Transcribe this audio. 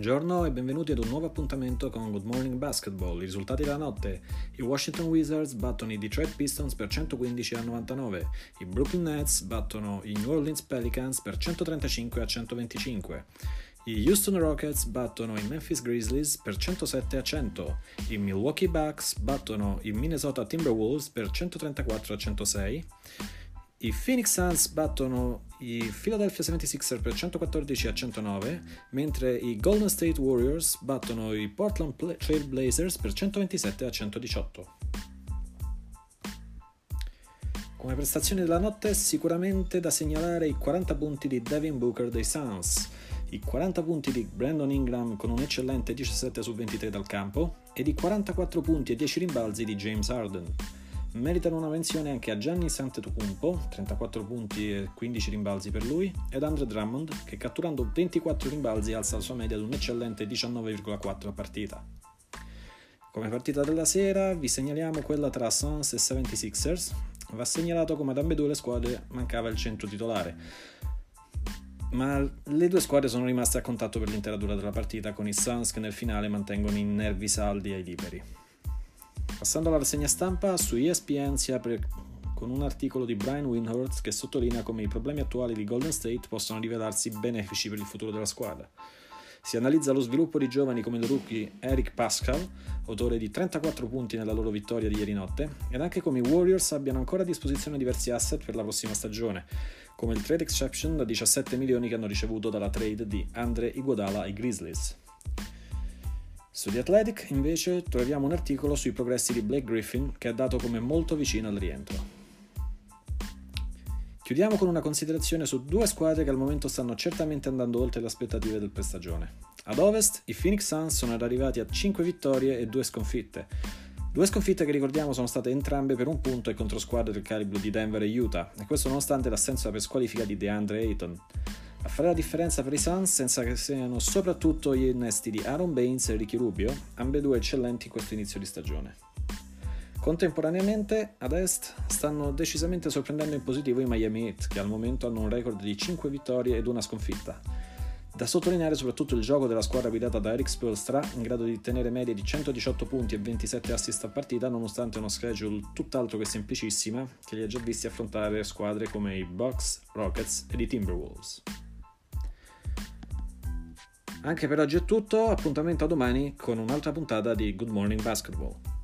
Buongiorno e benvenuti ad un nuovo appuntamento con Good Morning Basketball. I risultati della notte. I Washington Wizards battono i Detroit Pistons per 115 a 99. I Brooklyn Nets battono i New Orleans Pelicans per 135 a 125. I Houston Rockets battono i Memphis Grizzlies per 107 a 100. I Milwaukee Bucks battono i Minnesota Timberwolves per 134 a 106. I Phoenix Suns battono i Philadelphia 76ers per 114 a 109, mentre i Golden State Warriors battono i Portland Trail Blazers per 127 a 118. Come prestazione della notte sicuramente da segnalare i 40 punti di Devin Booker dei Suns, i 40 punti di Brandon Ingram con un eccellente 17 su 23 dal campo ed i 44 punti e 10 rimbalzi di James Harden. Meritano una menzione anche a Gianni Santetocumpo, 34 punti e 15 rimbalzi per lui, ed Andre Drummond, che catturando 24 rimbalzi alza la sua media ad un eccellente 19,4 a partita. Come partita della sera vi segnaliamo quella tra Suns e 76ers. Va segnalato come ad ambedue le squadre mancava il centro titolare, ma le due squadre sono rimaste a contatto per l'intera durata della partita, con i Suns che nel finale mantengono i nervi saldi ai liberi. Passando alla rassegna stampa, su ESPN si apre con un articolo di Brian Windhorst che sottolinea come i problemi attuali di Golden State possano rivelarsi benefici per il futuro della squadra. Si analizza lo sviluppo di giovani come il rookie Eric Pascal, autore di 34 punti nella loro vittoria di ieri notte, ed anche come i Warriors abbiano ancora a disposizione diversi asset per la prossima stagione, come il trade exception da 17 milioni che hanno ricevuto dalla trade di Andre Iguodala ai Grizzlies. Su The Athletic invece troviamo un articolo sui progressi di Blake Griffin che è dato come molto vicino al rientro. Chiudiamo con una considerazione su due squadre che al momento stanno certamente andando oltre le aspettative del prestagione. Ad ovest i Phoenix Suns sono arrivati a 5 vittorie e 2 sconfitte. Due sconfitte che ricordiamo sono state entrambe per un punto e contro squadre del calibro di Denver e Utah, e questo nonostante l'assenza per squalifica di DeAndre Ayton. A fare la differenza per i Suns senza che siano soprattutto gli innesti di Aaron Baines e Ricky Rubio, ambedue eccellenti in questo inizio di stagione. Contemporaneamente, ad est stanno decisamente sorprendendo in positivo i Miami Heat, che al momento hanno un record di 5 vittorie ed una sconfitta. Da sottolineare soprattutto il gioco della squadra guidata da Eric Spolstra, in grado di tenere medie di 118 punti e 27 assist a partita, nonostante uno schedule tutt'altro che semplicissima, che li ha già visti affrontare squadre come i Bucks, Rockets ed i Timberwolves. Anche per oggi è tutto, appuntamento a domani con un'altra puntata di Good Morning Basketball.